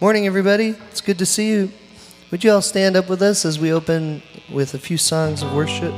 Morning, everybody. It's good to see you. Would you all stand up with us as we open with a few songs of worship?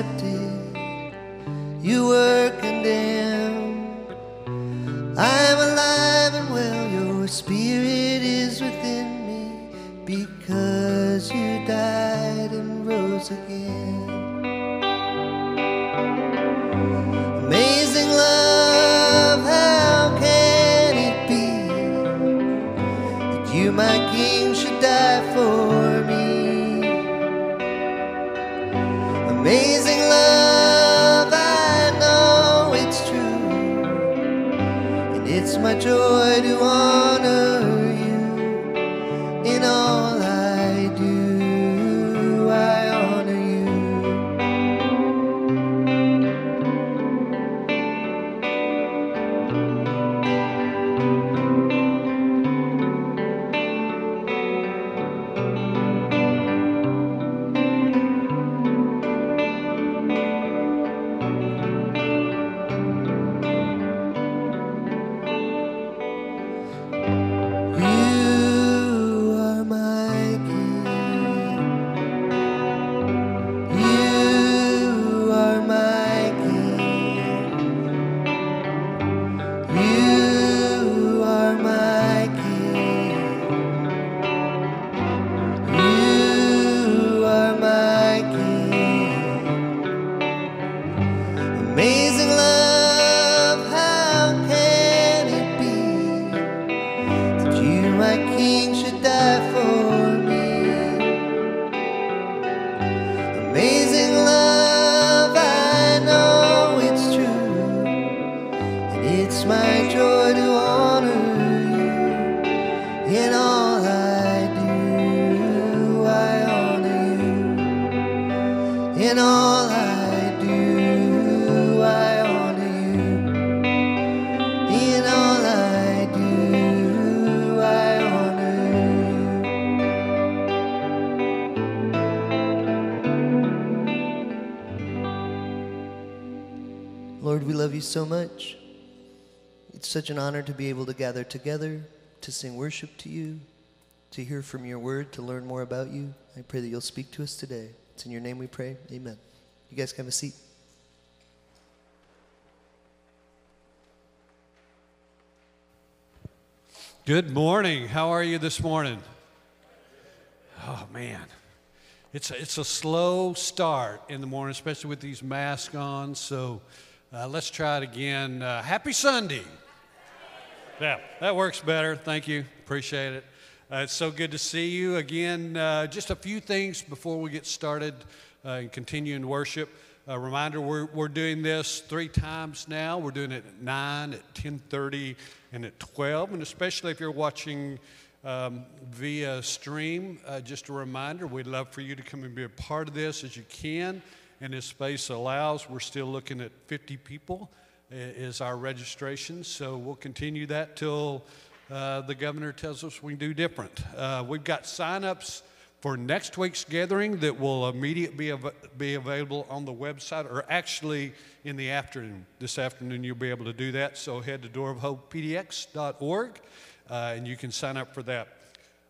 accepted. You were condemned. I'm alive and well, your spirit is within me because you died and rose again. my joy do I in all I do. I honor you in all I do. I honor you. Lord, we love you so much. It's such an honor to be able to gather together, to sing worship to you, to hear from your word, to learn more about you. I pray that you'll speak to us today. It's in your name we pray. Amen. You guys can have a seat. Good morning. How are you this morning? Oh, man. It's a, it's a slow start in the morning, especially with these masks on. So uh, let's try it again. Uh, happy Sunday. Yeah, that works better. Thank you. Appreciate it. Uh, it's so good to see you again. Uh, just a few things before we get started uh, and continue in worship. A reminder, we're, we're doing this three times now. We're doing it at 9, at 10.30, and at 12. And especially if you're watching um, via stream, uh, just a reminder, we'd love for you to come and be a part of this as you can. And as space allows, we're still looking at 50 people is our registration. So we'll continue that till uh, the governor tells us we do different. Uh, we've got sign-ups for next week's gathering that will immediately be, av- be available on the website, or actually in the afternoon. This afternoon, you'll be able to do that. So head to doorofhopepdx.org uh, and you can sign up for that.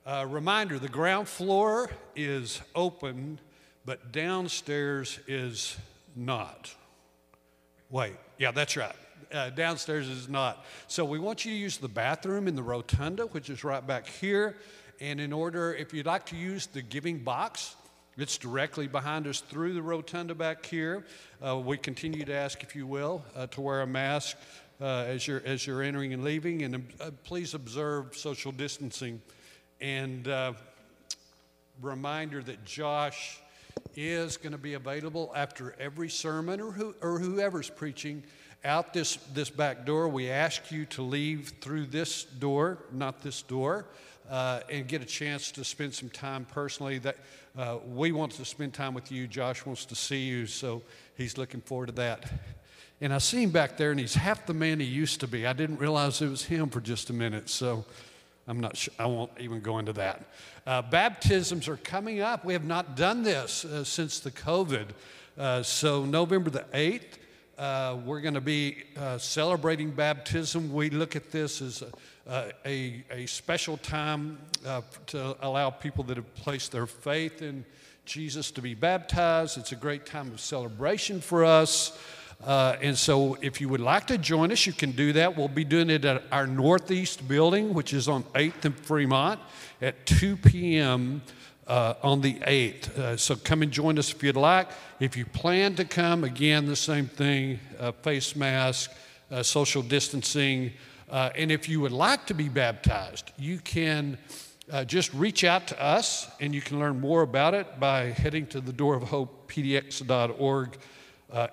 Uh, reminder the ground floor is open, but downstairs is not. Wait, yeah, that's right. Uh, downstairs is not. So we want you to use the bathroom in the rotunda, which is right back here. And in order, if you'd like to use the giving box, it's directly behind us through the rotunda back here. Uh, we continue to ask, if you will, uh, to wear a mask uh, as, you're, as you're entering and leaving. And uh, please observe social distancing. And uh, reminder that Josh is going to be available after every sermon or, who, or whoever's preaching out this, this back door. We ask you to leave through this door, not this door uh, and get a chance to spend some time personally. That uh, we want to spend time with you. Josh wants to see you, so he's looking forward to that. And I see him back there, and he's half the man he used to be. I didn't realize it was him for just a minute, so I'm not sure. I won't even go into that. Uh, baptisms are coming up. We have not done this uh, since the COVID. Uh, so November the 8th, uh, we're going to be uh, celebrating baptism. We look at this as a, a, a special time uh, to allow people that have placed their faith in Jesus to be baptized. It's a great time of celebration for us. Uh, and so, if you would like to join us, you can do that. We'll be doing it at our Northeast building, which is on 8th and Fremont, at 2 p.m uh, on the 8th. Uh, so come and join us if you'd like. If you plan to come, again, the same thing uh, face mask, uh, social distancing. Uh, and if you would like to be baptized, you can uh, just reach out to us and you can learn more about it by heading to the door of hope pdx.org.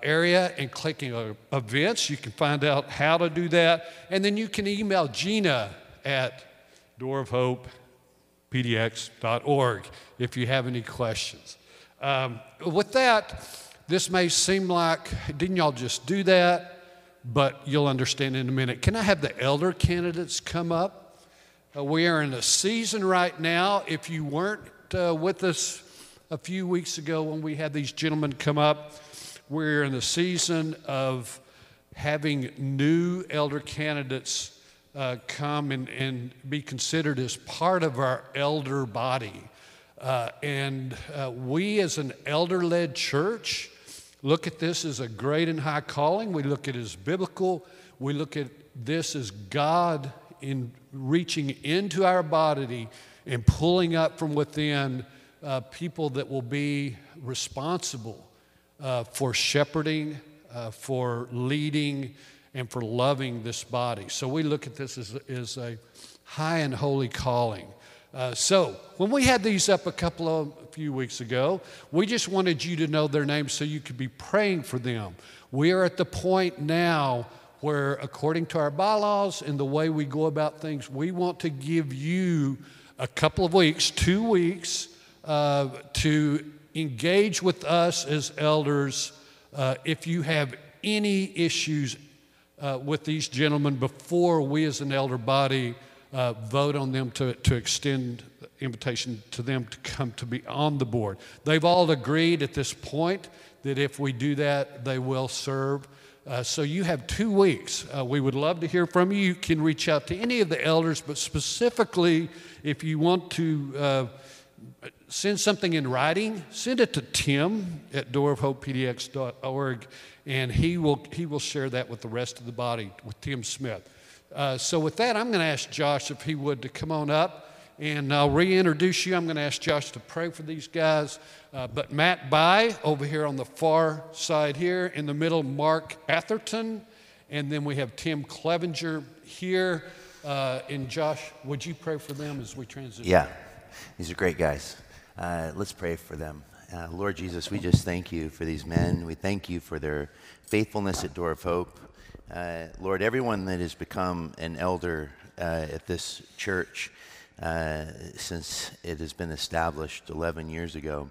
area and clicking on events. You can find out how to do that. And then you can email Gina at Door of Hope pdx.org if you have any questions. Um, with that, this may seem like, didn't y'all just do that? But you'll understand in a minute. Can I have the elder candidates come up? Uh, we are in a season right now. If you weren't uh, with us a few weeks ago when we had these gentlemen come up, we're in the season of having new elder candidates uh, come and, and be considered as part of our elder body. Uh, and uh, we, as an elder led church, look at this as a great and high calling. We look at it as biblical. We look at this as God in reaching into our body and pulling up from within uh, people that will be responsible uh, for shepherding, uh, for leading, and for loving this body. So we look at this as, as a high and holy calling. Uh, so when we had these up a couple of a few weeks ago, we just wanted you to know their names so you could be praying for them. We are at the point now where, according to our bylaws and the way we go about things, we want to give you a couple of weeks, two weeks, uh, to engage with us as elders uh, if you have any issues uh, with these gentlemen before we as an elder body uh, vote on them to, to extend invitation to them to come to be on the board. They've all agreed at this point that if we do that, they will serve. Uh, so you have two weeks. Uh, we would love to hear from you. You can reach out to any of the elders, but specifically, if you want to uh, send something in writing, send it to Tim at doorofhopepdx.org, and he will, he will share that with the rest of the body, with Tim Smith. Uh, so, with that, I'm going to ask Josh if he would to come on up. And I'll reintroduce you. I'm going to ask Josh to pray for these guys. Uh, but Matt By over here on the far side here, in the middle, Mark Atherton. And then we have Tim Clevenger here. Uh, and Josh, would you pray for them as we transition? Yeah, these are great guys. Uh, let's pray for them. Uh, Lord Jesus, we just thank you for these men. We thank you for their faithfulness at Door of Hope. Uh, Lord, everyone that has become an elder uh, at this church, uh, since it has been established 11 years ago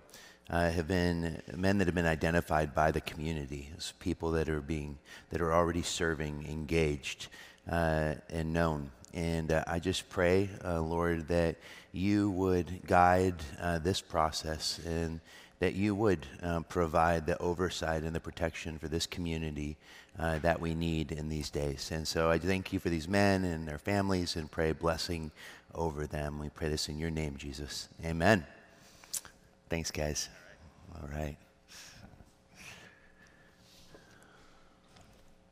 uh, have been men that have been identified by the community as people that are being that are already serving, engaged, uh, and known. And uh, I just pray, uh, Lord, that you would guide uh, this process and that you would um, provide the oversight and the protection for this community uh, that we need in these days. And so I thank you for these men and their families and pray blessing over them. We pray this in your name, Jesus. Amen. Thanks, guys. All right.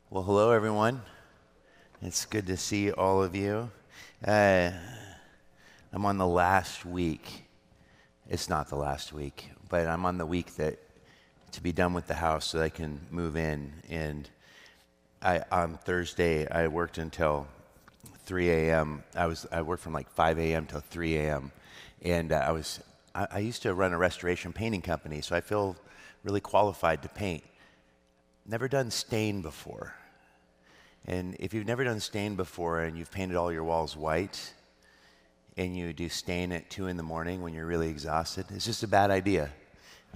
Well, hello, everyone. It's good to see all of you. Uh, I'm on the last week. It's not the last week, but I'm on the week that to be done with the house so I can move in. And I, on Thursday, I worked until 3 a.m. I was I worked from like 5 a.m. till 3 a.m. And uh, I was I, I used to run a restoration painting company, so I feel really qualified to paint. Never done stain before. And if you've never done stain before and you've painted all your walls white and you do stain at 2 in the morning when you're really exhausted, it's just a bad idea.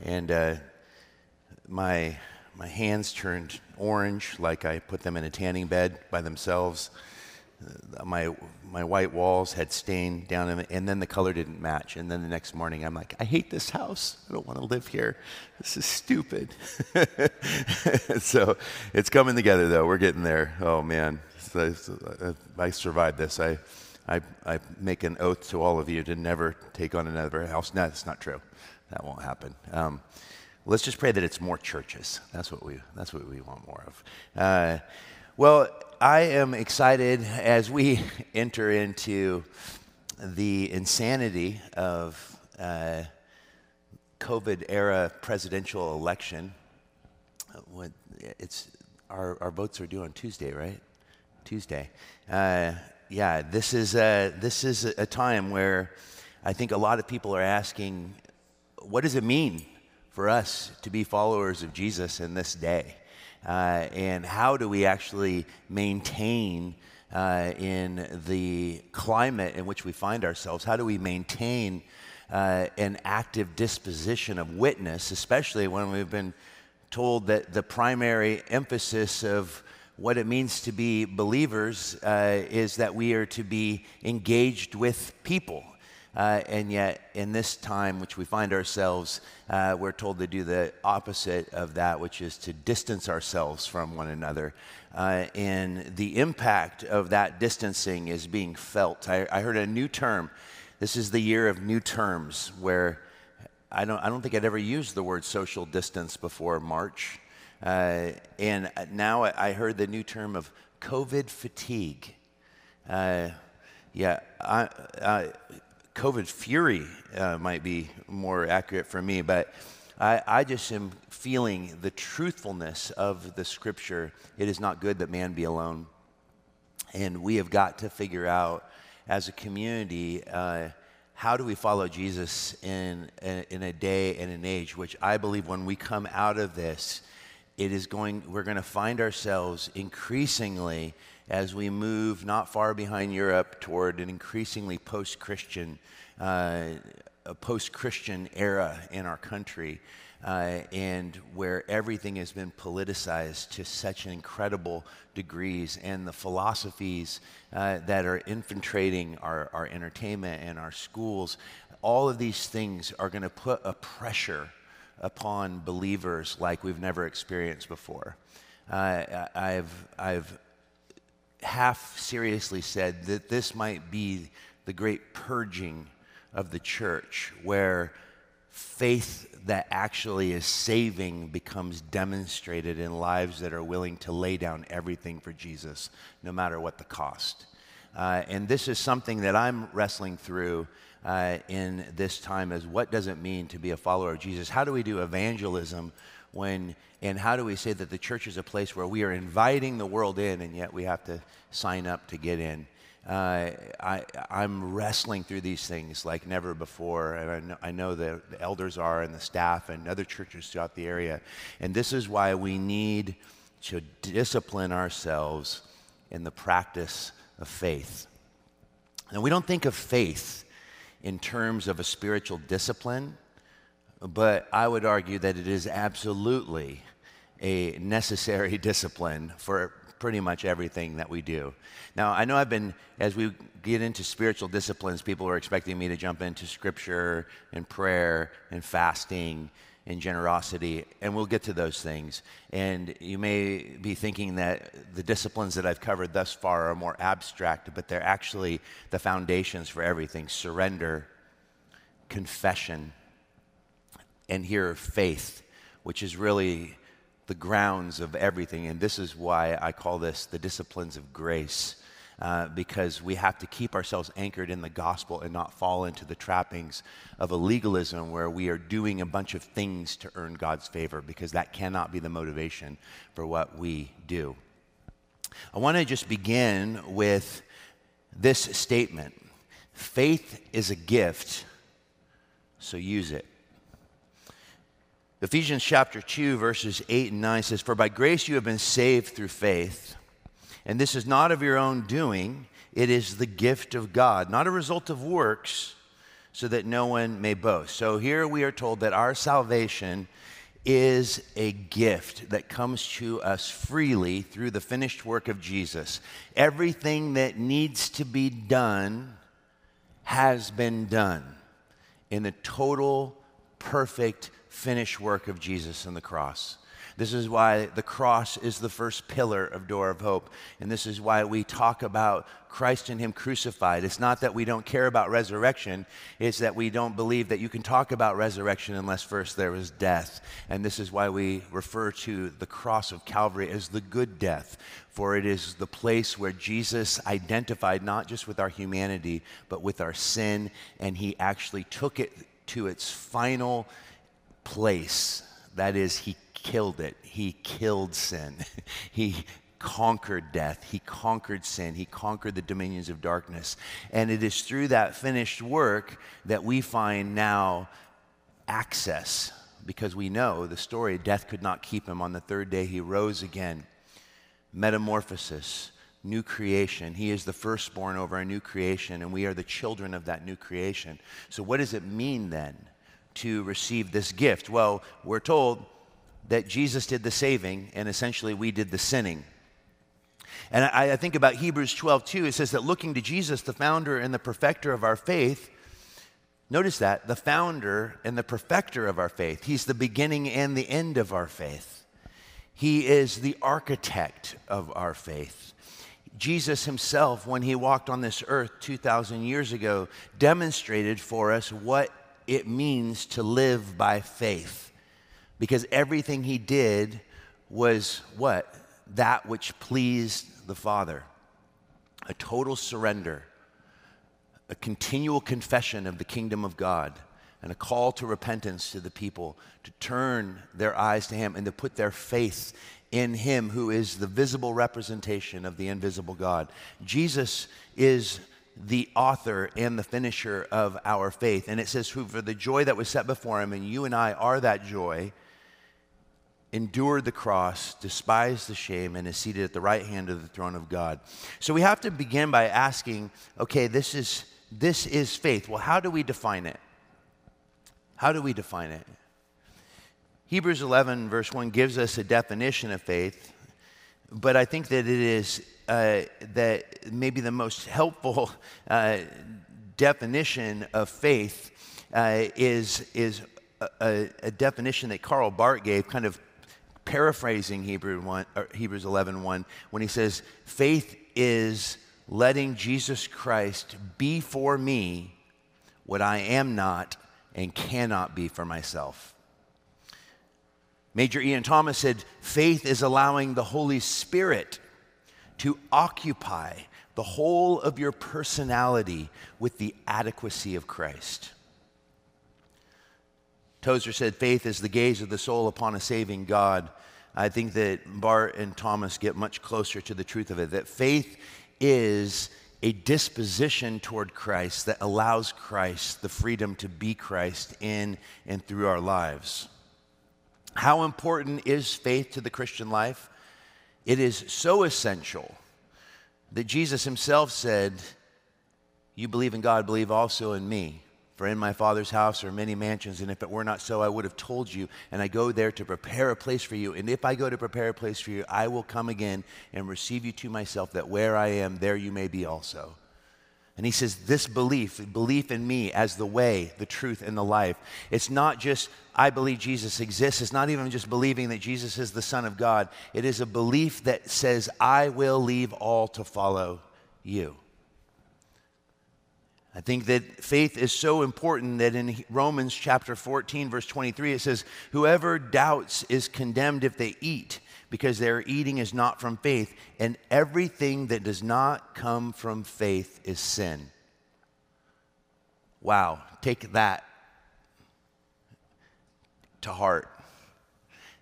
And uh, my, my hands turned orange like I put them in a tanning bed by themselves. Uh, my my white walls had stain down in and then the color didn't match. And then the next morning i'm like i hate this house. I don't want to live here. This is stupid. So it's coming together though. We're getting there. Oh man. So, uh, i survived this. I, I, I make an oath to all of you to never take on another house no that's not true that won't happen um, let's just pray that it's more churches that's what we that's what we want more of uh, well I am excited as we enter into the insanity of uh, COVID era presidential election. It's our, our votes are due on Tuesday, right? Tuesday. Uh, yeah, this is a, this is a time where I think a lot of people are asking, what does it mean for us to be followers of Jesus in this day? uh, and how do we actually maintain uh, in the climate in which we find ourselves? How do we maintain uh, an active disposition of witness, especially when we've been told that the primary emphasis of what it means to be believers uh, is that we are to be engaged with people. Uh, and yet, in this time which we find ourselves, uh, we're told to do the opposite of that, which is to distance ourselves from one another. Uh, and the impact of that distancing is being felt. I, I, heard a new term. This is the year of new terms, where I don't, I don't think I'd ever used the word social distance before March. Uh, and now I heard the new term of COVID fatigue. Uh, yeah, I, COVID fury uh, might be more accurate for me, but I, I just am feeling the truthfulness of the scripture. It is not good that man be alone. And we have got to figure out as a community uh, how do we follow Jesus in, in a day and an age, which I believe when we come out of this, it is going, we're going to find ourselves increasingly as we move not far behind Europe toward an increasingly post Christian, uh, post Christian era in our country. Uh, and where everything has been politicized to such incredible degrees, and the philosophies uh, that are infiltrating our, our entertainment and our schools, all of these things are going to put a pressure upon believers like we've never experienced before. uh, I've, I've half seriously said that this might be the great purging of the church, where faith that actually is saving becomes demonstrated in lives that are willing to lay down everything for Jesus, no matter what the cost. Uh, and this is something that I'm wrestling through uh, in this time is what does it mean to be a follower of Jesus? How do we do evangelism when, and how do we say that the church is a place where we are inviting the world in and yet we have to sign up to get in? Uh, I, I'm wrestling through these things like never before, and I know, I know the, the elders are, and the staff, and other churches throughout the area. And this is why we need to discipline ourselves in the practice of faith. And we don't think of faith in terms of a spiritual discipline, but I would argue that it is absolutely a necessary discipline for pretty much everything that we do. Now, I know I've been, as we get into spiritual disciplines, people are expecting me to jump into scripture and prayer and fasting and generosity, and we'll get to those things. And you may be thinking that the disciplines that I've covered thus far are more abstract, but they're actually the foundations for everything surrender, confession, and here faith, which is really the grounds of everything. And this is why I call this the disciplines of grace. Uh, because we have to keep ourselves anchored in the gospel and not fall into the trappings of a legalism where we are doing a bunch of things to earn God's favor, because that cannot be the motivation for what we do. I want to just begin with this statement faith is a gift, so use it. Ephesians chapter 2, verses 8 and 9 says, For by grace you have been saved through faith. And this is not of your own doing, it is the gift of God, not a result of works, so that no one may boast. So here we are told that our salvation is a gift that comes to us freely through the finished work of Jesus. Everything that needs to be done has been done in the total, perfect, finished work of Jesus on the cross. This is why the cross is the first pillar of Door of Hope. And this is why we talk about Christ and Him crucified. It's not that we don't care about resurrection, it's that we don't believe that you can talk about resurrection unless first there was death. And this is why we refer to the cross of Calvary as the good death, for it is the place where Jesus identified not just with our humanity, but with our sin, and He actually took it to its final place. That is, he killed it. He killed sin. he conquered death. He conquered sin. He conquered the dominions of darkness. And it is through that finished work that we find now access because we know the story death could not keep him. On the third day, he rose again. Metamorphosis, new creation. He is the firstborn over a new creation, and we are the children of that new creation. So, what does it mean then? to receive this gift? Well, we're told that Jesus did the saving and essentially we did the sinning. And I, I, think about Hebrews 12 too. It says that looking to Jesus, the founder and the perfecter of our faith, notice that, the founder and the perfecter of our faith. He's the beginning and the end of our faith. He is the architect of our faith. Jesus himself, when he walked on this earth 2,000 years ago, demonstrated for us what it means to live by faith. Because everything he did was what? That which pleased the Father. A total surrender, a continual confession of the kingdom of God, and a call to repentance to the people to turn their eyes to him and to put their faith in him who is the visible representation of the invisible God. Jesus is the author and the finisher of our faith. And it says, Who for the joy that was set before him, and you and I are that joy, endured the cross, despised the shame, and is seated at the right hand of the throne of God. So we have to begin by asking, okay, this is this is faith. Well, how do we define it? How do we define it? Hebrews 11, verse 1, gives us a definition of faith, but I think that it is uh, that maybe the most helpful uh, definition of faith uh, is, is a, a, definition that Karl Barth gave, kind of paraphrasing Hebrew 1, Hebrews 11 1, when he says, Faith is letting Jesus Christ be for me what I am not and cannot be for myself. Major Ian Thomas said, faith is allowing the Holy Spirit to occupy the whole of your personality with the adequacy of Christ. Tozer said, faith is the gaze of the soul upon a saving God. I think that Barth and Thomas get much closer to the truth of it, that faith is a disposition toward Christ that allows Christ the freedom to be Christ in and through our lives. How important is faith to the Christian life? It is so essential that Jesus himself said, You believe in God, believe also in me. For in my Father's house are many mansions, and if it were not so, I would have told you. And I go there to prepare a place for you. And if I go to prepare a place for you, I will come again and receive you to myself, that where I am, there you may be also. And he says, This belief, belief in me as the way, the truth, and the life, it's not just, I believe Jesus exists. It's not even just believing that Jesus is the Son of God. It is a belief that says, I will leave all to follow you. I think that faith is so important that in Romans chapter 14, verse 23, it says, Whoever doubts is condemned if they eat, because their eating is not from faith, and everything that does not come from faith is sin. Wow, take that to heart.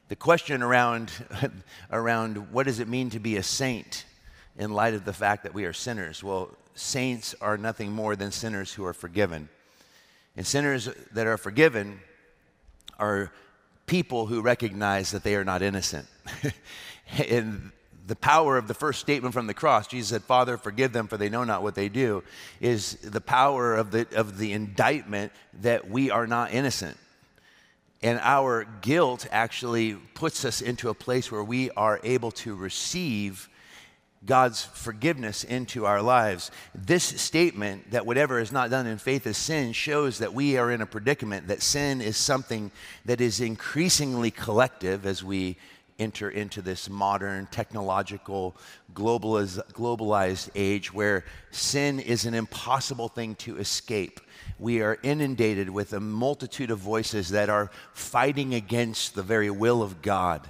The question around, around what does it mean to be a saint in light of the fact that we are sinners? Well, saints are nothing more than sinners who are forgiven. And sinners that are forgiven are people who recognize that they are not innocent. and the power of the first statement from the cross, Jesus said, Father, forgive them, for they know not what they do, is the power of the, of the indictment that we are not innocent. And our guilt actually puts us into a place where we are able to receive God's forgiveness into our lives. This statement that whatever is not done in faith is sin shows that we are in a predicament, that sin is something that is increasingly collective as we enter into this modern technological globaliz- globalized age where sin is an impossible thing to escape. We are inundated with a multitude of voices that are fighting against the very will of God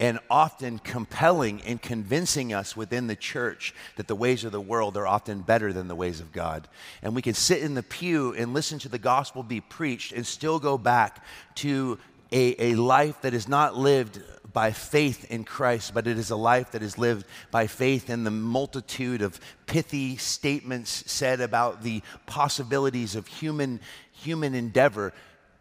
and often compelling and convincing us within the church that the ways of the world are often better than the ways of God. And we can sit in the pew and listen to the gospel be preached and still go back to a, a life that is not lived by faith in Christ, but it is a life that is lived by faith in the multitude of pithy statements said about the possibilities of human, human endeavor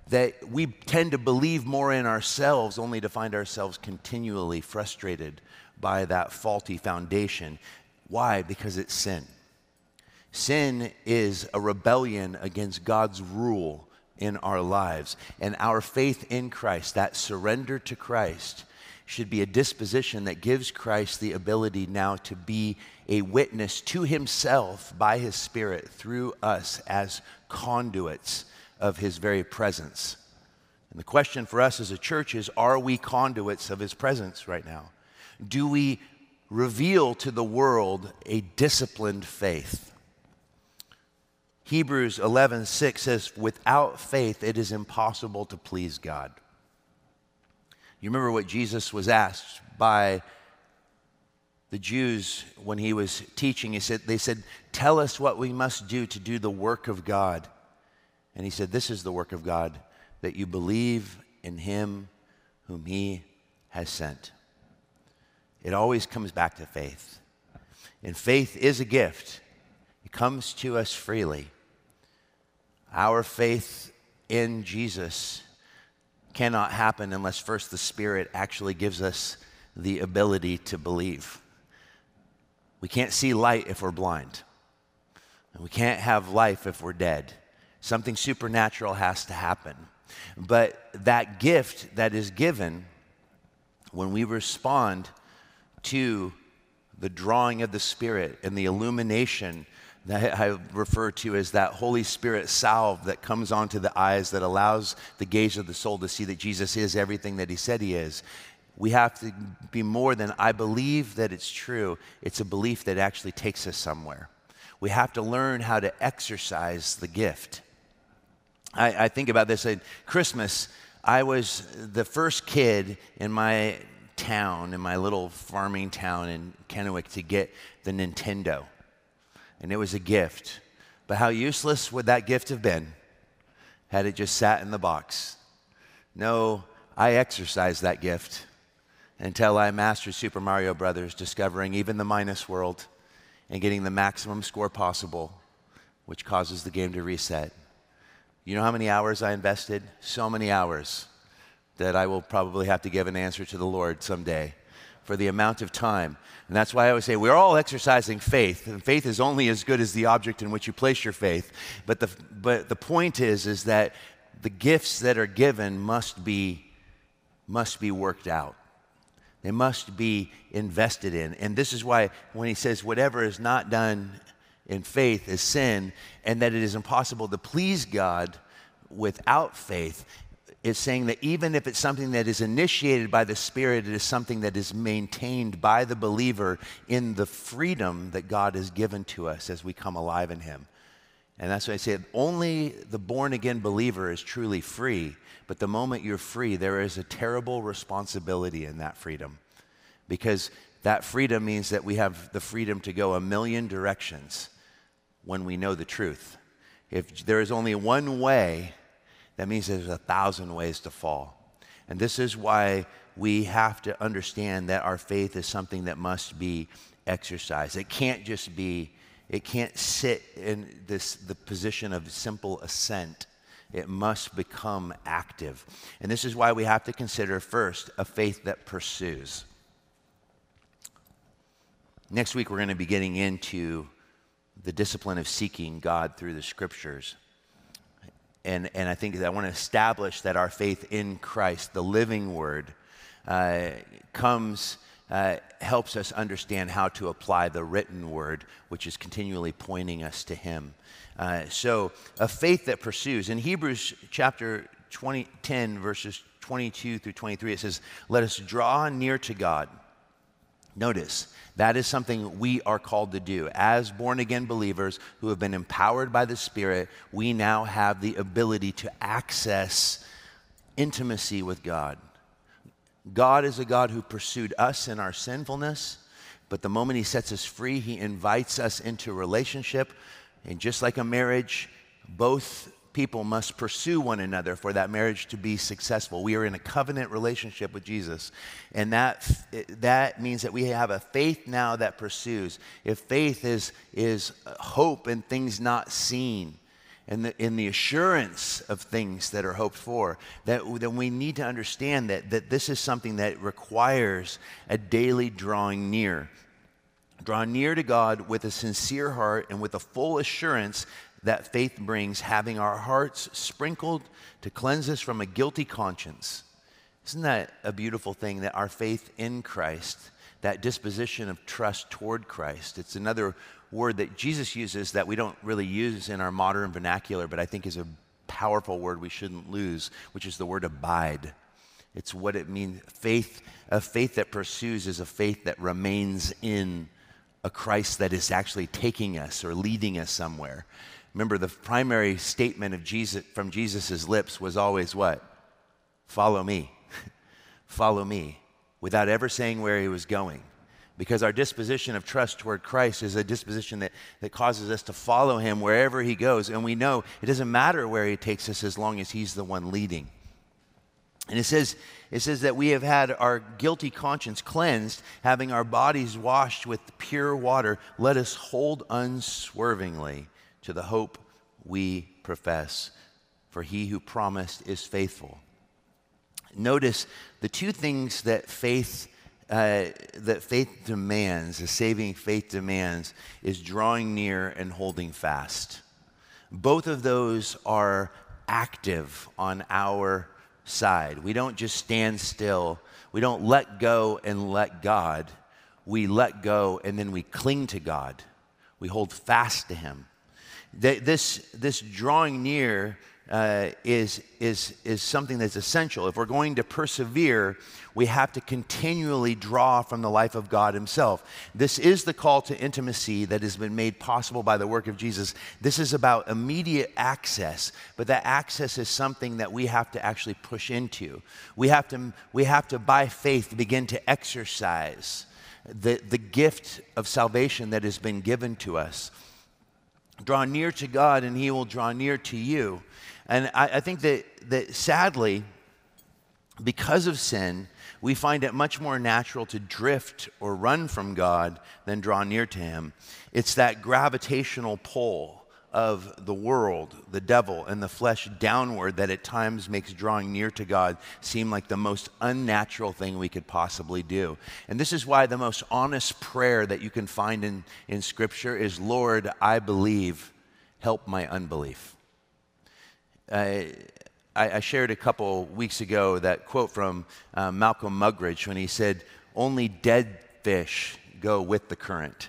that we tend to believe more in ourselves only to find ourselves continually frustrated by that faulty foundation. Why? Because it's sin. Sin is a rebellion against God's rule in our lives. And our faith in Christ, that surrender to Christ, should be a disposition that gives Christ the ability now to be a witness to himself by his Spirit through us as conduits of his very presence. And the question for us as a church is are we conduits of his presence right now? Do we reveal to the world a disciplined faith? Hebrews 11:6 says without faith it is impossible to please God. You remember what Jesus was asked by the Jews when he was teaching he said they said tell us what we must do to do the work of God. And he said, This is the work of God, that you believe in him whom he has sent. It always comes back to faith. And faith is a gift, it comes to us freely. Our faith in Jesus cannot happen unless first the Spirit actually gives us the ability to believe. We can't see light if we're blind. And we can't have life if we're dead. Something supernatural has to happen. But that gift that is given when we respond to the drawing of the Spirit and the illumination that I refer to as that Holy Spirit salve that comes onto the eyes that allows the gaze of the soul to see that Jesus is everything that he said he is. we have to be more than I believe that it's true. It's a belief that actually takes us somewhere. We have to learn how to exercise the gift. I, I think about this at Christmas. I was the first kid in my town, in my little farming town in Kennewick, to get the Nintendo. And it was a gift. But how useless would that gift have been had it just sat in the box? No, I exercised that gift until I mastered Super Mario Brothers, discovering even the minus world and getting the maximum score possible, which causes the game to reset. You know how many hours I invested? So many hours that I will probably have to give an answer to the Lord someday for the amount of time. And that's why I always say we're all exercising faith, and faith is only as good as the object in which you place your faith. But the, but the point is, is that the gifts that are given must be, must be worked out. They must be invested in. And this is why when he says, whatever is not done in faith is sin, and that it is impossible to please God without faith, is saying that even if it's something that is initiated by the Spirit, it is something that is maintained by the believer in the freedom that God has given to us as we come alive in Him. And that's why I say only the born again believer is truly free. But the moment you're free, there is a terrible responsibility in that freedom. Because that freedom means that we have the freedom to go a million directions when we know the truth. If there is only one way, that means there's a thousand ways to fall. And this is why we have to understand that our faith is something that must be exercised. It can't just be, it can't sit in this the position of simple assent. It must become active. And this is why we have to consider first a faith that pursues. Next week, we're going to be getting into the discipline of seeking God through the scriptures. And, and I think that I want to establish that our faith in Christ, the living word, uh, comes, uh, helps us understand how to apply the written word, which is continually pointing us to Him. Uh, so, a faith that pursues. In Hebrews chapter 20, 10, verses 22 through 23, it says, Let us draw near to God. Notice, that is something we are called to do. As born again believers who have been empowered by the Spirit, we now have the ability to access intimacy with God. God is a God who pursued us in our sinfulness, but the moment He sets us free, He invites us into relationship. And just like a marriage, both people must pursue one another for that marriage to be successful. We are in a covenant relationship with Jesus. And that, that means that we have a faith now that pursues. If faith is, is hope in things not seen, and the, in the assurance of things that are hoped for, that, then we need to understand that, that this is something that requires a daily drawing near. Draw near to God with a sincere heart and with a full assurance that faith brings, having our hearts sprinkled to cleanse us from a guilty conscience. Isn't that a beautiful thing that our faith in Christ, that disposition of trust toward Christ, it's another word that Jesus uses that we don't really use in our modern vernacular, but I think is a powerful word we shouldn't lose, which is the word abide. It's what it means. Faith, a faith that pursues is a faith that remains in a Christ that is actually taking us or leading us somewhere. Remember, the primary statement of Jesus from Jesus' lips was always what? Follow me. Follow me, without ever saying where he was going. Because our disposition of trust toward Christ is a disposition that, that causes us to follow him wherever he goes. And we know it doesn't matter where he takes us as long as he's the one leading. And it says, it says that we have had our guilty conscience cleansed, having our bodies washed with pure water. Let us hold unswervingly to the hope we profess, for he who promised is faithful. Notice the two things that faith uh, that faith demands, the saving faith demands, is drawing near and holding fast. Both of those are active on our side. We don't just stand still. We don't let go and let God. We let go and then we cling to God. We hold fast to Him. This, this drawing near uh, is, is, is something that's essential. If we're going to persevere, we have to continually draw from the life of God Himself. This is the call to intimacy that has been made possible by the work of Jesus. This is about immediate access, but that access is something that we have to actually push into. We have to, we have to by faith, begin to exercise the, the gift of salvation that has been given to us. Draw near to God, and He will draw near to you. And I, I think that, that sadly, because of sin, we find it much more natural to drift or run from God than draw near to Him. It's that gravitational pull of the world, the devil, and the flesh downward that at times makes drawing near to God seem like the most unnatural thing we could possibly do. And this is why the most honest prayer that you can find in, in Scripture is Lord, I believe, help my unbelief. I, I, shared a couple weeks ago that quote from uh, Malcolm Muggeridge when he said, Only dead fish go with the current.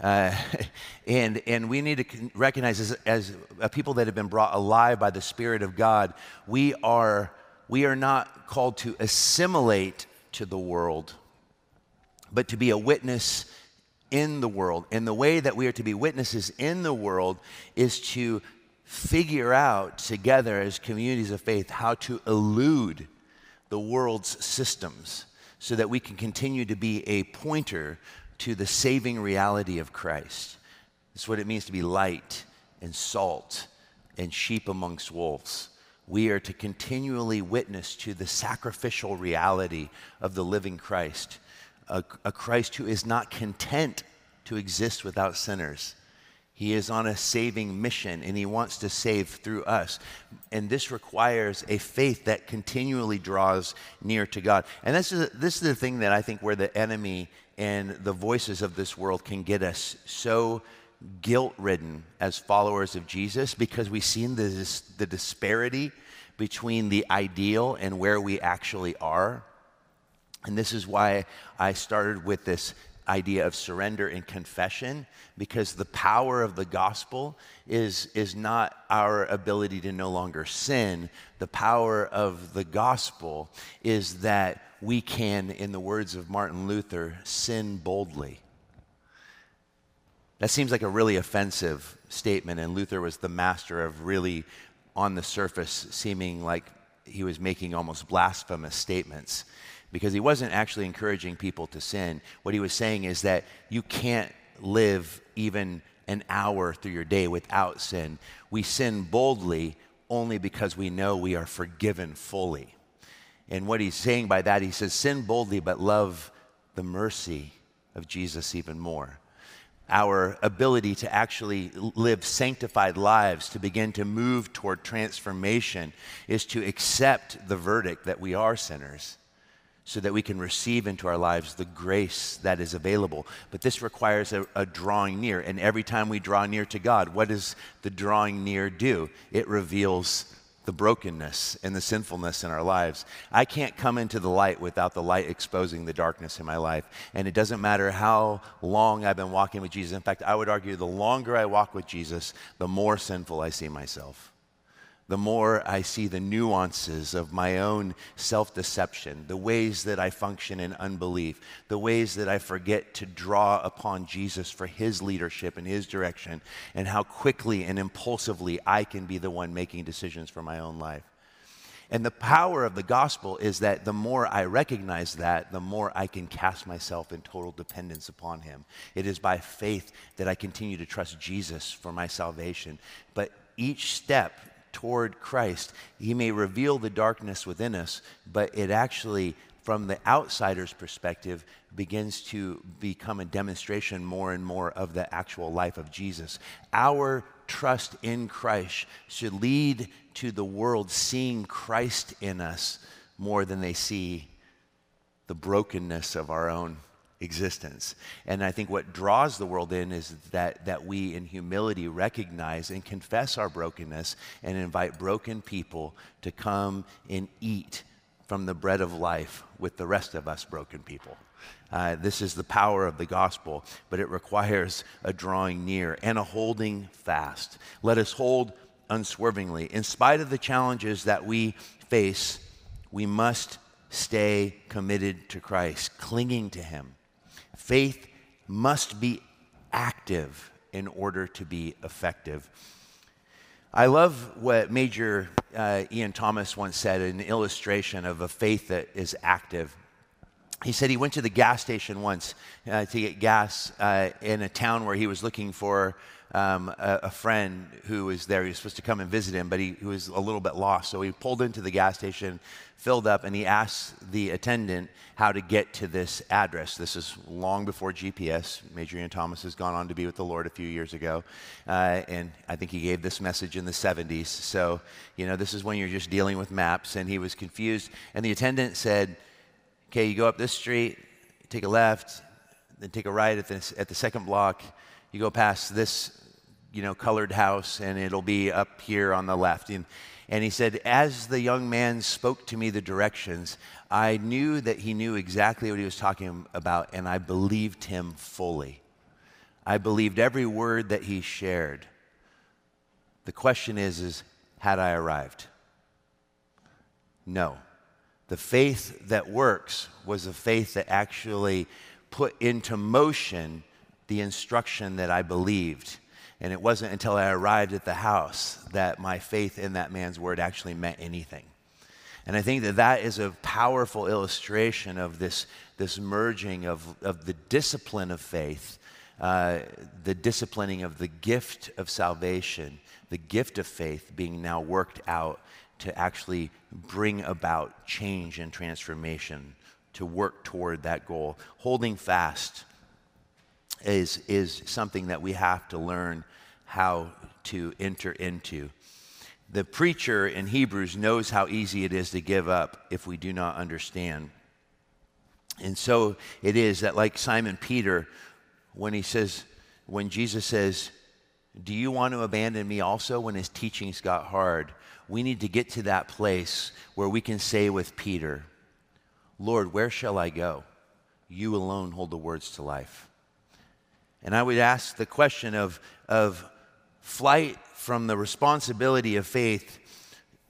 Uh, and, and we need to recognize as, as people that have been brought alive by the Spirit of God, we are, we are not called to assimilate to the world, but to be a witness in the world. And the way that we are to be witnesses in the world is to figure out together as communities of faith how to elude the world's systems so that we can continue to be a pointer to the saving reality of Christ. It's what it means to be light and salt and sheep amongst wolves. We are to continually witness to the sacrificial reality of the living Christ, a, a Christ who is not content to exist without sinners he is on a saving mission and he wants to save through us. And this requires a faith that continually draws near to God. And this is, this is the thing that I think where the enemy and the voices of this world can get us so guilt ridden as followers of Jesus because we've seen the, the disparity between the ideal and where we actually are. And this is why I started with this idea of surrender and confession because the power of the gospel is, is not our ability to no longer sin. The power of the gospel is that we can, in the words of Martin Luther, sin boldly. That seems like a really offensive statement, and Luther was the master of really, on the surface, seeming like he was making almost blasphemous statements because he wasn't actually encouraging people to sin. What he was saying is that you can't live even an hour through your day without sin. We sin boldly only because we know we are forgiven fully. And what he's saying by that, he says, sin boldly, but love the mercy of Jesus even more. Our ability to actually live sanctified lives, to begin to move toward transformation, is to accept the verdict that we are sinners so that we can receive into our lives the grace that is available. But this requires a, a, drawing near. And every time we draw near to God, what does the drawing near do? It reveals the brokenness and the sinfulness in our lives. I can't come into the light without the light exposing the darkness in my life. And it doesn't matter how long I've been walking with Jesus. In fact, I would argue the longer I walk with Jesus, the more sinful I see myself the more I see the nuances of my own self deception, the ways that I function in unbelief, the ways that I forget to draw upon Jesus for his leadership and his direction, and how quickly and impulsively I can be the one making decisions for my own life. And the power of the gospel is that the more I recognize that, the more I can cast myself in total dependence upon him. It is by faith that I continue to trust Jesus for my salvation. But each step toward Christ. He may reveal the darkness within us, but it actually, from the outsider's perspective, begins to become a demonstration more and more of the actual life of Jesus. Our trust in Christ should lead to the world seeing Christ in us more than they see the brokenness of our own existence. And I think what draws the world in is that, that we, in humility, recognize and confess our brokenness and invite broken people to come and eat from the bread of life with the rest of us broken people. Uh, this is the power of the gospel, but it requires a drawing near and a holding fast. Let us hold unswervingly. In spite of the challenges that we face, we must stay committed to Christ, clinging to Him. Faith must be active in order to be effective. I love what Major uh, Ian Thomas once said, an illustration of a faith that is active. He said he went to the gas station once uh, to get gas uh, in a town where he was looking for um, a, a, friend who was there. He was supposed to come and visit him, but he, he, was a little bit lost. So he pulled into the gas station, filled up, and he asked the attendant how to get to this address. This is long before GPS. Major Ian Thomas has gone on to be with the Lord a few years ago. Uh, and I think he gave this message in the 70s. So, you know, this is when you're just dealing with maps. And he was confused. And the attendant said, Okay, you go up this street, take a left, then take a right at the, at the second block you go past this, you know, colored house, and it'll be up here on the left. And, and he said, As the young man spoke to me the directions, I knew that he knew exactly what he was talking about, and I believed him fully. I believed every word that he shared. The question is, is had I arrived? No. The faith that works was a faith that actually put into motion the instruction that I believed. And it wasn't until I arrived at the house that my faith in that man's word actually meant anything. And I think that that is a powerful illustration of this, this merging of, of the discipline of faith, uh, the disciplining of the gift of salvation, the gift of faith being now worked out to actually bring about change and transformation, to work toward that goal, holding fast is, is something that we have to learn how to enter into. The preacher in Hebrews knows how easy it is to give up if we do not understand. And so it is that, like Simon Peter, when he says, when Jesus says, Do you want to abandon me also when his teachings got hard? We need to get to that place where we can say with Peter, Lord, where shall I go? You alone hold the words to life. And I would ask the question of, of flight from the responsibility of faith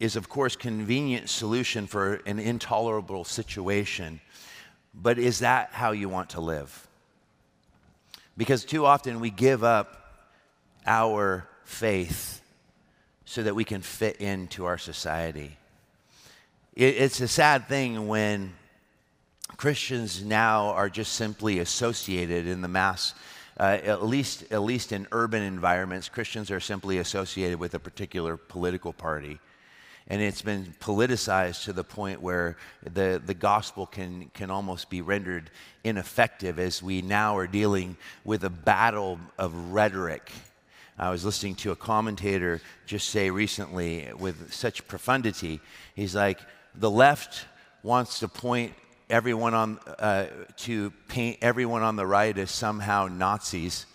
is, of course, convenient solution for an intolerable situation. But is that how you want to live? Because too often we give up our faith so that we can fit into our society. It's a sad thing when Christians now are just simply associated in the mass uh, at least at least in urban environments, Christians are simply associated with a particular political party. And it's been politicized to the point where the, the gospel can, can almost be rendered ineffective as we now are dealing with a battle of rhetoric. I was listening to a commentator just say recently with such profundity, he's like, the left wants to point everyone on, uh, to paint everyone on the right as somehow Nazis,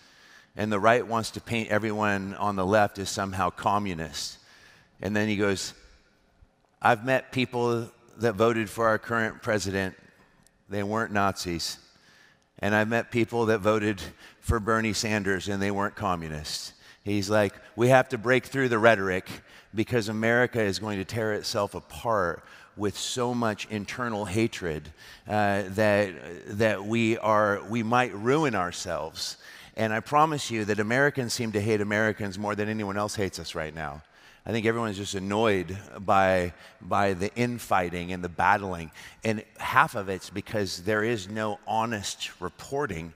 and the right wants to paint everyone on the left as somehow communist. And then he goes, I've met people that voted for our current president, they weren't Nazis. And I've met people that voted for Bernie Sanders and they weren't communists. He's like, we have to break through the rhetoric because America is going to tear itself apart with so much internal hatred uh, that, that we, are, we might ruin ourselves. And I promise you that Americans seem to hate Americans more than anyone else hates us right now. I think everyone's just annoyed by, by the infighting and the battling. And half of it's because there is no honest reporting,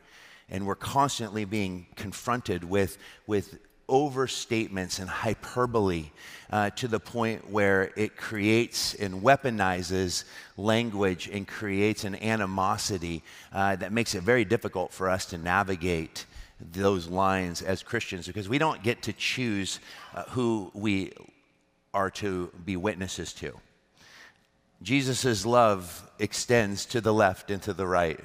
and we're constantly being confronted with, with overstatements and hyperbole uh, to the point where it creates and weaponizes language and creates an animosity uh, that makes it very difficult for us to navigate those lines as Christians because we don't get to choose uh, who we are to be witnesses to. Jesus' love extends to the left and to the right.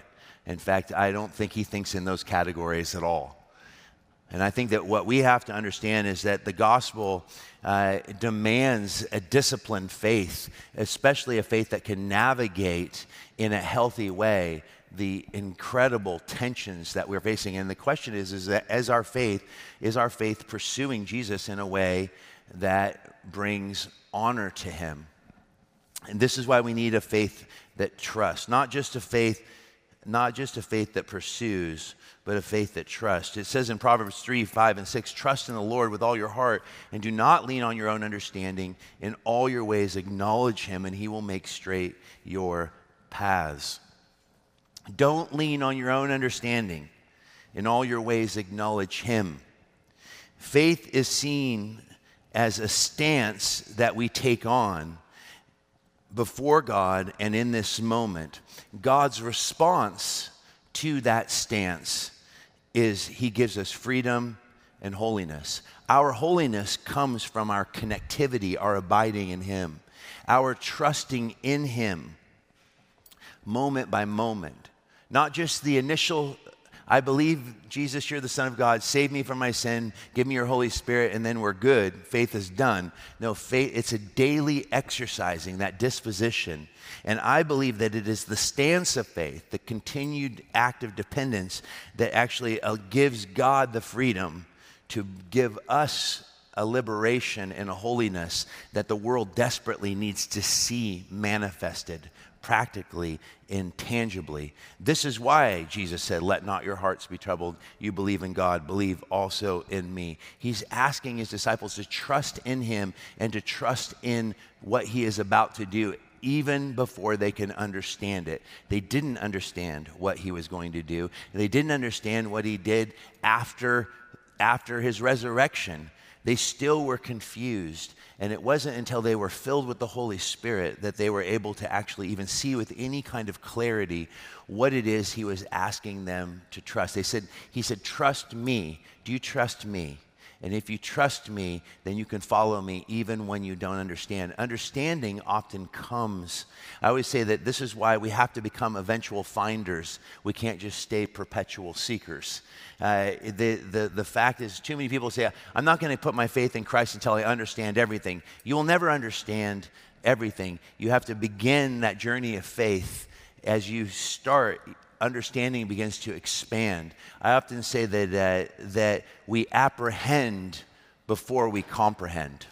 In fact, I don't think he thinks in those categories at all. And I think that what we have to understand is that the gospel uh, demands a disciplined faith, especially a faith that can navigate in a healthy way the incredible tensions that we're facing. And the question is, is that as our faith, is our faith pursuing Jesus in a way that brings honor to him? And this is why we need a faith that trusts, not just a faith, not just a faith that pursues, but a faith that trusts. It says in Proverbs 3, 5, and 6 Trust in the Lord with all your heart, and do not lean on your own understanding. In all your ways, acknowledge him, and he will make straight your paths. Don't lean on your own understanding. In all your ways, acknowledge him. Faith is seen as a stance that we take on before God and in this moment. God's response to that stance is He gives us freedom and holiness. Our holiness comes from our connectivity, our abiding in Him, our trusting in Him moment by moment. Not just the initial I believe, Jesus, you're the Son of God. Save me from my sin. Give me your Holy Spirit, and then we're good. Faith is done. No, faith, it's a daily exercising, that disposition. And I believe that it is the stance of faith, the continued act of dependence, that actually uh, gives God the freedom to give us a liberation and a holiness that the world desperately needs to see manifested practically intangibly. This is why Jesus said, Let not your hearts be troubled. You believe in God, believe also in me. He's asking his disciples to trust in him and to trust in what he is about to do. Even before they can understand it. They didn't understand what he was going to do. They didn't understand what he did after, after his resurrection. They still were confused. And it wasn't until they were filled with the Holy Spirit that they were able to actually even see with any kind of clarity what it is he was asking them to trust. They said, He said, Trust me. Do you trust me? And if you trust me, then you can follow me even when you don't understand. Understanding often comes. I always say that this is why we have to become eventual finders. We can't just stay perpetual seekers. Uh, the, the, the fact is, too many people say, I'm not going to put my faith in Christ until I understand everything. You will never understand everything. You have to begin that journey of faith as you start understanding begins to expand. I often say that, uh, that we apprehend before we comprehend.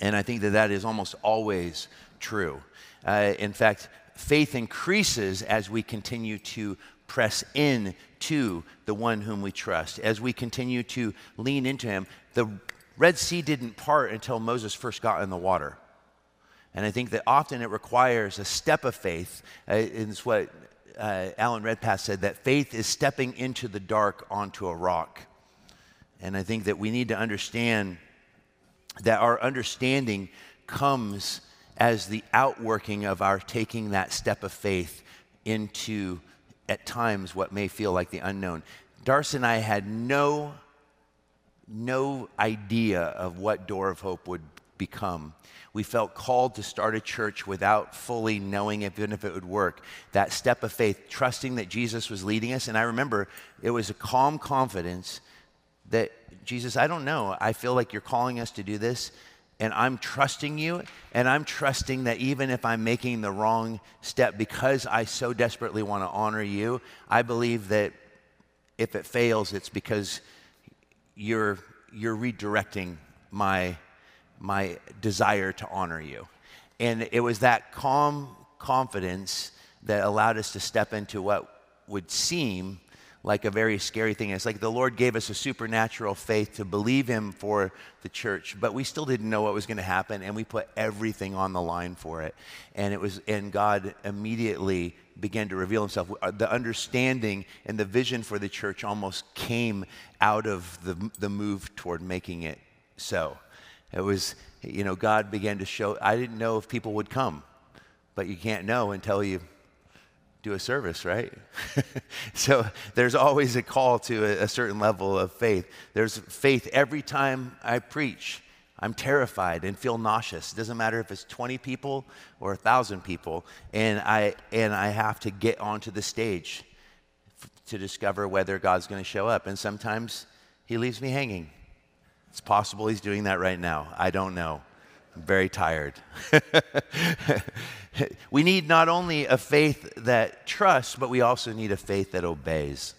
And I think that that is almost always true. Uh, in fact, faith increases as we continue to press in to the one whom we trust, as we continue to lean into him. The Red Sea didn't part until Moses first got in the water. And I think that often it requires a step of faith. Uh, it's what uh, Alan Redpath said that faith is stepping into the dark onto a rock. And I think that we need to understand that our understanding comes as the outworking of our taking that step of faith into, at times, what may feel like the unknown. Darcy and I had no, no idea of what Door of Hope would become we felt called to start a church without fully knowing even if it would work. That step of faith, trusting that Jesus was leading us. And I remember it was a calm confidence that, Jesus, I don't know. I feel like you're calling us to do this. And I'm trusting you, and I'm trusting that even if I'm making the wrong step, because I so desperately want to honor you, I believe that if it fails, it's because you're, you're redirecting my my desire to honor you. And it was that calm confidence that allowed us to step into what would seem like a very scary thing. It's like the Lord gave us a supernatural faith to believe Him for the church, but we still didn't know what was going to happen, and we put everything on the line for it. And it was, and God immediately began to reveal Himself. Uh, the understanding and the vision for the church almost came out of the the move toward making it so. It was, you know, God began to show. I didn't know if people would come, but you can't know until you do a service, right? so there's always a call to a, a, certain level of faith. There's faith every time I preach. I'm terrified and feel nauseous. It doesn't matter if it's 20 people or 1,000 people, and I, and I have to get onto the stage f- to discover whether God's going to show up. And sometimes He leaves me hanging. It's possible he's doing that right now. I don't know. I'm very tired. we need not only a faith that trusts, but we also need a faith that obeys.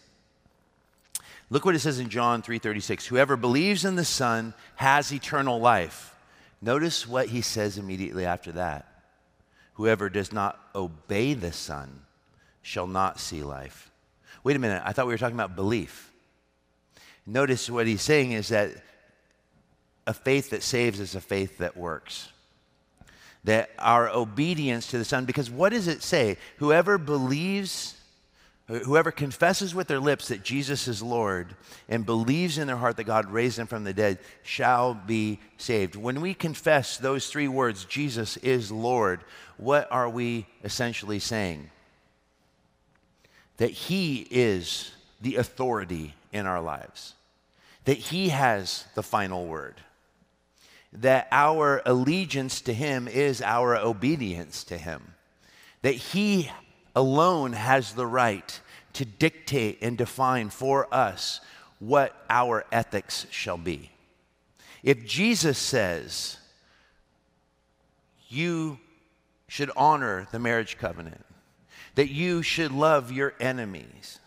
Look what it says in John 3:36. Whoever believes in the Son has eternal life. Notice what he says immediately after that. Whoever does not obey the Son shall not see life. Wait a minute, I thought we were talking about belief. Notice what he's saying is that a faith that saves is a faith that works. That our obedience to the Son, because what does it say? Whoever believes, whoever confesses with their lips that Jesus is Lord and believes in their heart that God raised him from the dead shall be saved. When we confess those three words, Jesus is Lord, what are we essentially saying? That He is the authority in our lives, that He has the final word that our allegiance to Him is our obedience to Him, that He alone has the right to dictate and define for us what our ethics shall be. If Jesus says, you should honor the marriage covenant, that you should love your enemies,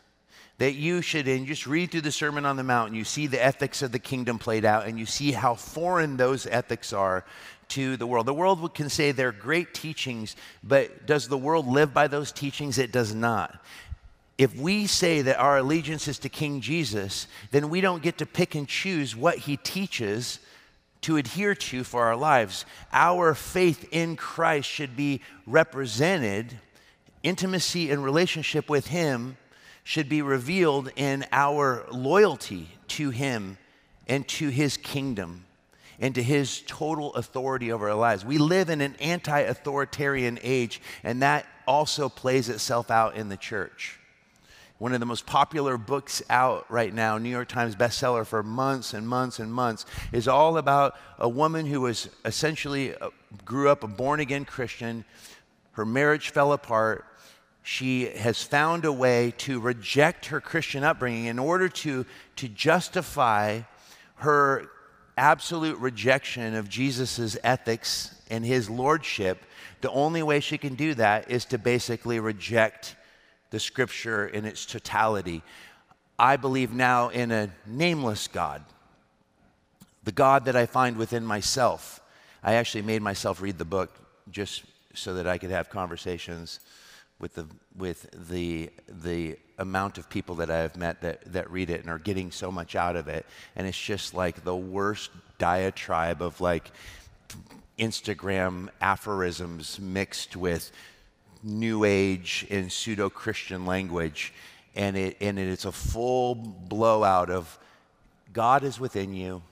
that you should, and just read through the Sermon on the Mount, and you see the ethics of the kingdom played out, and you see how foreign those ethics are to the world. The world can say they're great teachings, but does the world live by those teachings? It does not. If we say that our allegiance is to King Jesus, then we don't get to pick and choose what he teaches to adhere to for our lives. Our faith in Christ should be represented, intimacy and relationship with him should be revealed in our loyalty to Him and to His kingdom and to His total authority over our lives. We live in an anti authoritarian age, and that also plays itself out in the church. One of the most popular books out right now, New York Times bestseller for months and months and months, is all about a woman who was essentially uh, grew up a born again Christian. Her marriage fell apart she has found a way to reject her Christian upbringing in order to, to justify her absolute rejection of Jesus' ethics and his lordship. The only way she can do that is to basically reject the scripture in its totality. I believe now in a nameless God, the God that I find within myself. I actually made myself read the book just so that I could have conversations with the with the the amount of people that I have met that that read it and are getting so much out of it, and it's just like the worst diatribe of like Instagram aphorisms mixed with New Age and pseudo Christian language, and it and it's a full blowout of God is within you.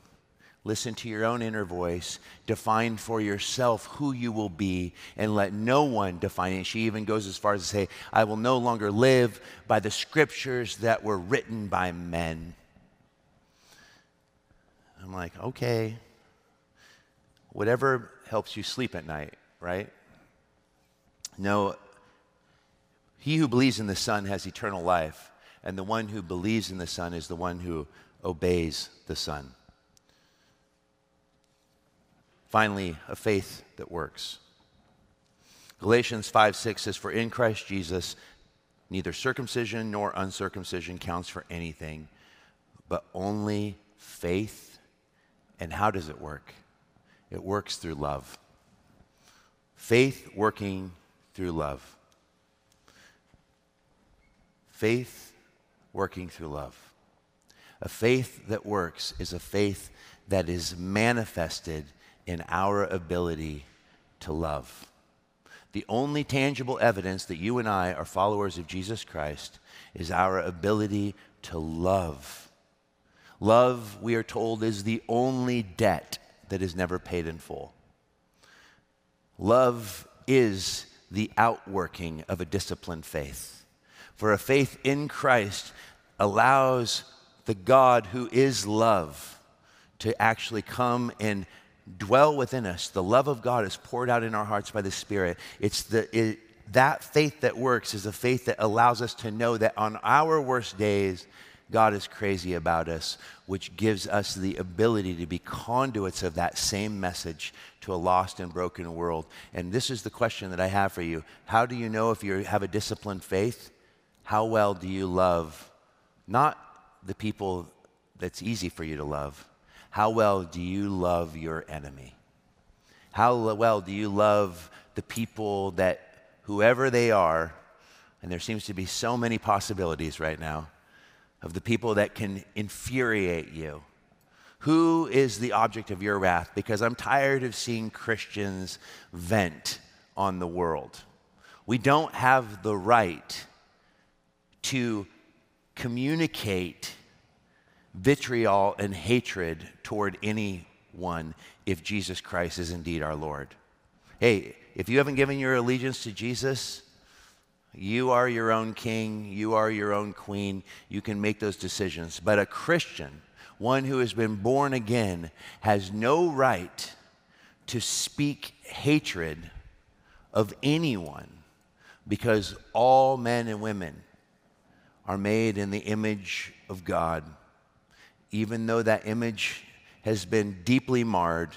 Listen to your own inner voice. Define for yourself who you will be and let no one define it. She even goes as far as to say, I will no longer live by the scriptures that were written by men. I'm like, okay. Whatever helps you sleep at night, right? No, he who believes in the Son has eternal life, and the one who believes in the Son is the one who obeys the Son. Finally, a faith that works. Galatians 5 6 says, For in Christ Jesus, neither circumcision nor uncircumcision counts for anything, but only faith. And how does it work? It works through love. Faith working through love. Faith working through love. A faith that works is a faith that is manifested in our ability to love. The only tangible evidence that you and I are followers of Jesus Christ is our ability to love. Love, we are told, is the only debt that is never paid in full. Love is the outworking of a disciplined faith. For a faith in Christ allows the God who is love to actually come and dwell within us. The love of God is poured out in our hearts by the Spirit. It's the, it, that faith that works is a faith that allows us to know that on our worst days, God is crazy about us, which gives us the ability to be conduits of that same message to a lost and broken world. And this is the question that I have for you How do you know if you have a disciplined faith? How well do you love not the people that's easy for you to love? How well do you love your enemy? How well do you love the people that, whoever they are, and there seems to be so many possibilities right now of the people that can infuriate you. Who is the object of your wrath? Because I'm tired of seeing Christians vent on the world. We don't have the right to communicate vitriol and hatred toward anyone if Jesus Christ is indeed our Lord. Hey, if you haven't given your allegiance to Jesus, you are your own king, you are your own queen, you can make those decisions. But a Christian, one who has been born again, has no right to speak hatred of anyone because all men and women are made in the image of God. Even though that image has been deeply marred,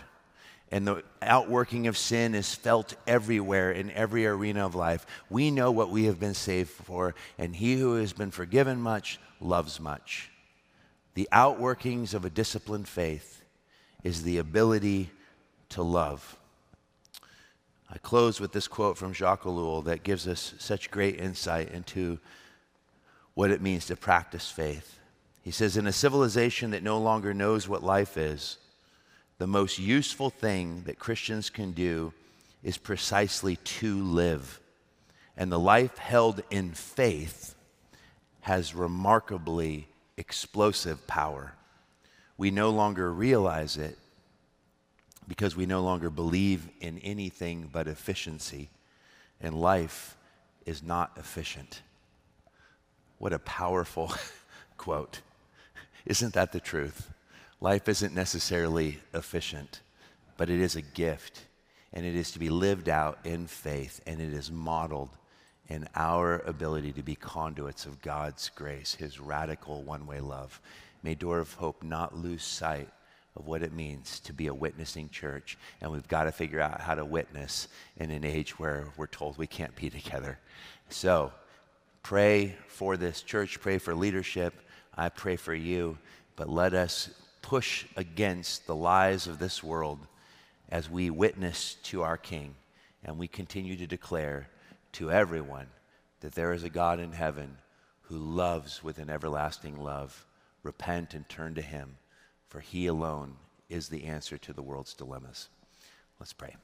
and the outworking of sin is felt everywhere in every arena of life. We know what we have been saved for, and he who has been forgiven much loves much. The outworkings of a disciplined faith is the ability to love. I close with this quote from Jacques Ellul that gives us such great insight into what it means to practice faith. He says, In a civilization that no longer knows what life is, the most useful thing that Christians can do is precisely to live. And the life held in faith has remarkably explosive power. We no longer realize it because we no longer believe in anything but efficiency, and life is not efficient. What a powerful quote. Isn't that the truth? Life isn't necessarily efficient, but it is a gift, and it is to be lived out in faith, and it is modeled in our ability to be conduits of God's grace, His radical one way love. May Door of Hope not lose sight of what it means to be a witnessing church, and we've got to figure out how to witness in an age where we're told we can't be together. So, pray for this church, pray for leadership. I pray for you, but let us push against the lies of this world as we witness to our King and we continue to declare to everyone that there is a God in heaven who loves with an everlasting love. Repent and turn to him, for he alone is the answer to the world's dilemmas. Let's pray.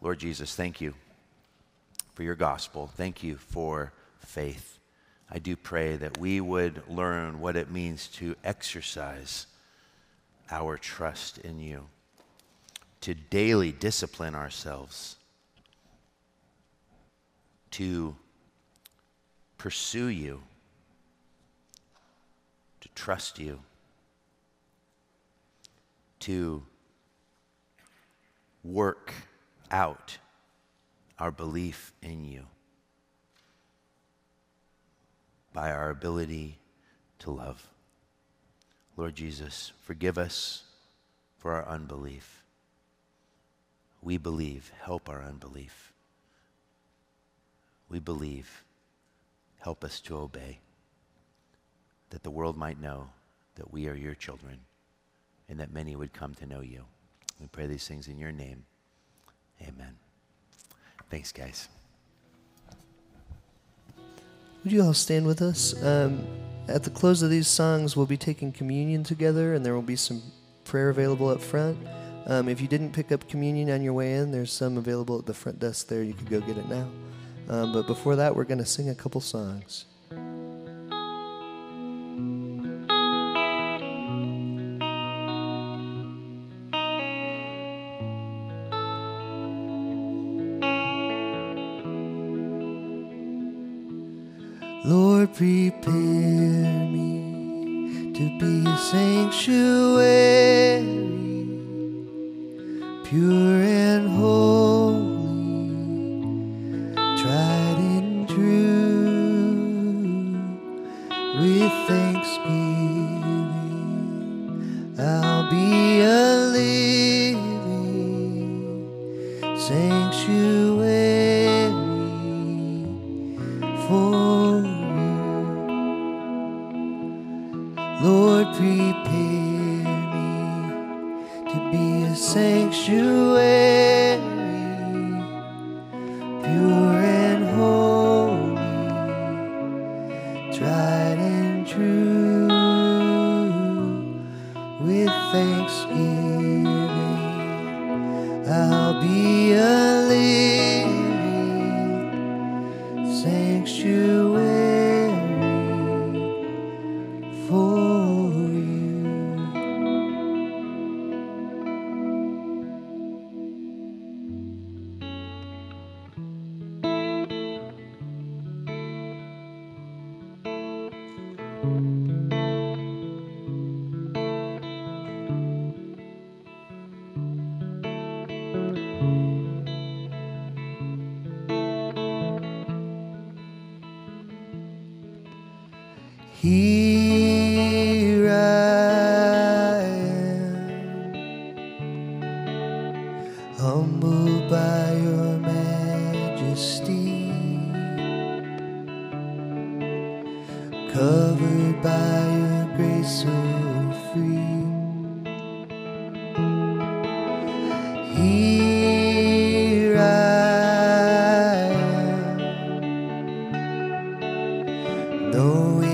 Lord Jesus, thank you for your gospel. Thank you for faith. I do pray that we would learn what it means to exercise our trust in you, to daily discipline ourselves, to pursue you, to trust you, to work out our belief in you by our ability to love. Lord Jesus, forgive us for our unbelief. We believe, help our unbelief. We believe, help us to obey, that the world might know that we are your children and that many would come to know you. We pray these things in your name. Amen. Thanks, guys. Would you all stand with us? Um, at the close of these songs, we'll be taking communion together, and there will be some prayer available up front. Um, if you didn't pick up communion on your way in, there's some available at the front desk there. You could go get it now. Um, but before that, we're going to sing a couple songs. Prepare me to be a sanctuary, pure and holy, knowing I'm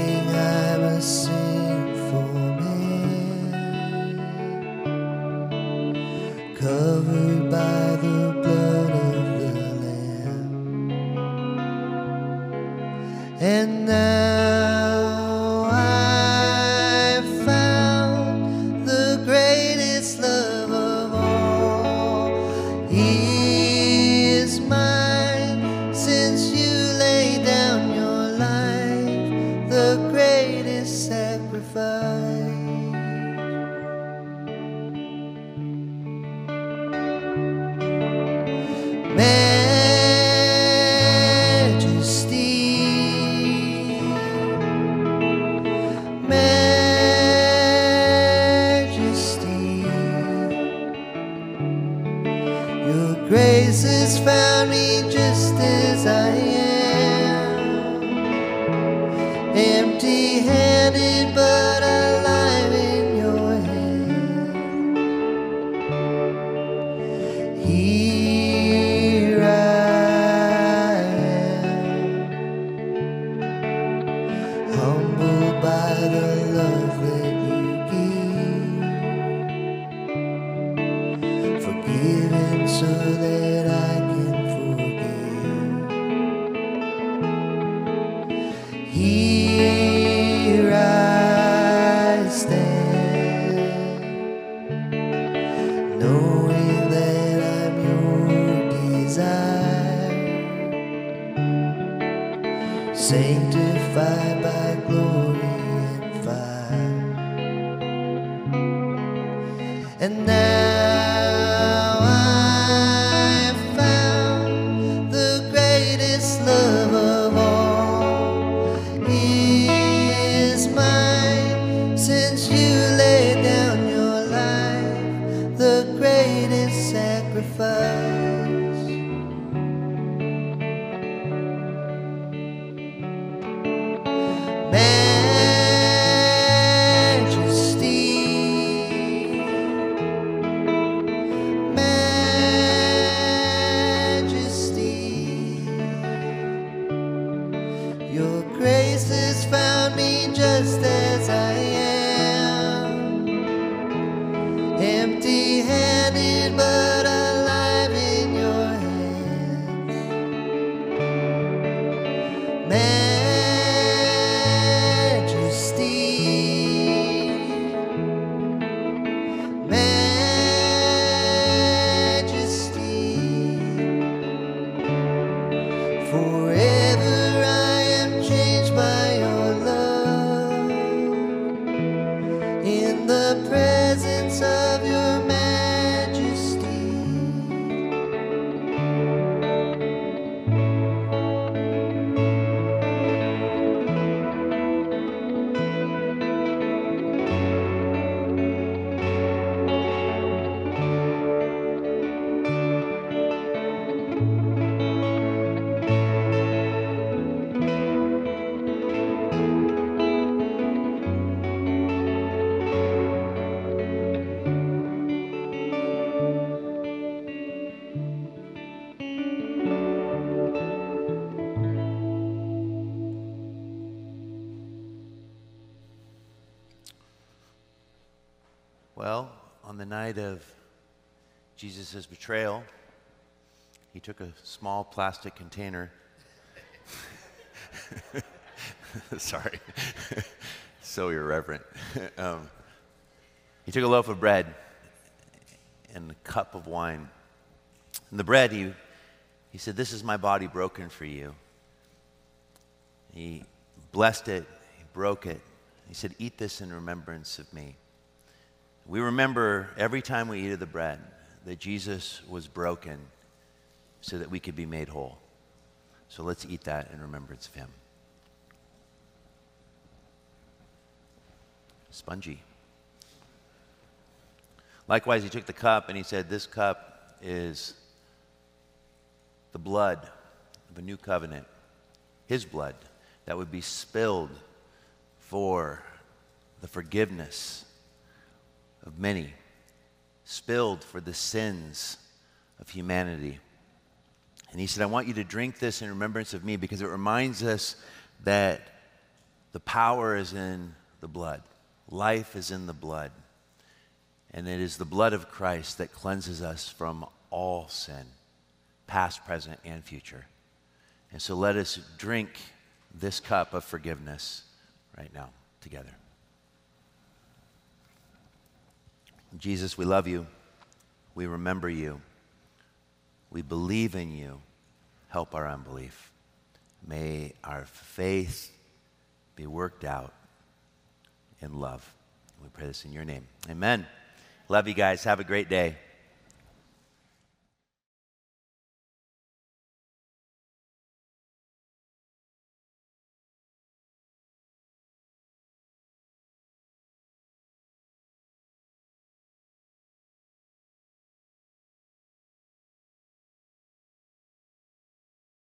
Jesus' betrayal, he took a small plastic container. Sorry. so irreverent. um, he took a loaf of bread and a cup of wine. And the bread, he, he said, This is my body broken for you. He blessed it, he broke it. He said, Eat this in remembrance of me. We remember every time we eat of the bread that Jesus was broken so that we could be made whole. So let's eat that in remembrance of him. Spongy. Likewise, he took the cup and he said, This cup is the blood of a new covenant, his blood that would be spilled for the forgiveness of many, spilled for the sins of humanity. And he said, I want you to drink this in remembrance of me because it reminds us that the power is in the blood, life is in the blood. And it is the blood of Christ that cleanses us from all sin, past, present, and future. And so let us drink this cup of forgiveness right now together. Jesus, we love you. We remember you. We believe in you. Help our unbelief. May our faith be worked out in love. We pray this in your name. Amen. Love you guys. Have a great day.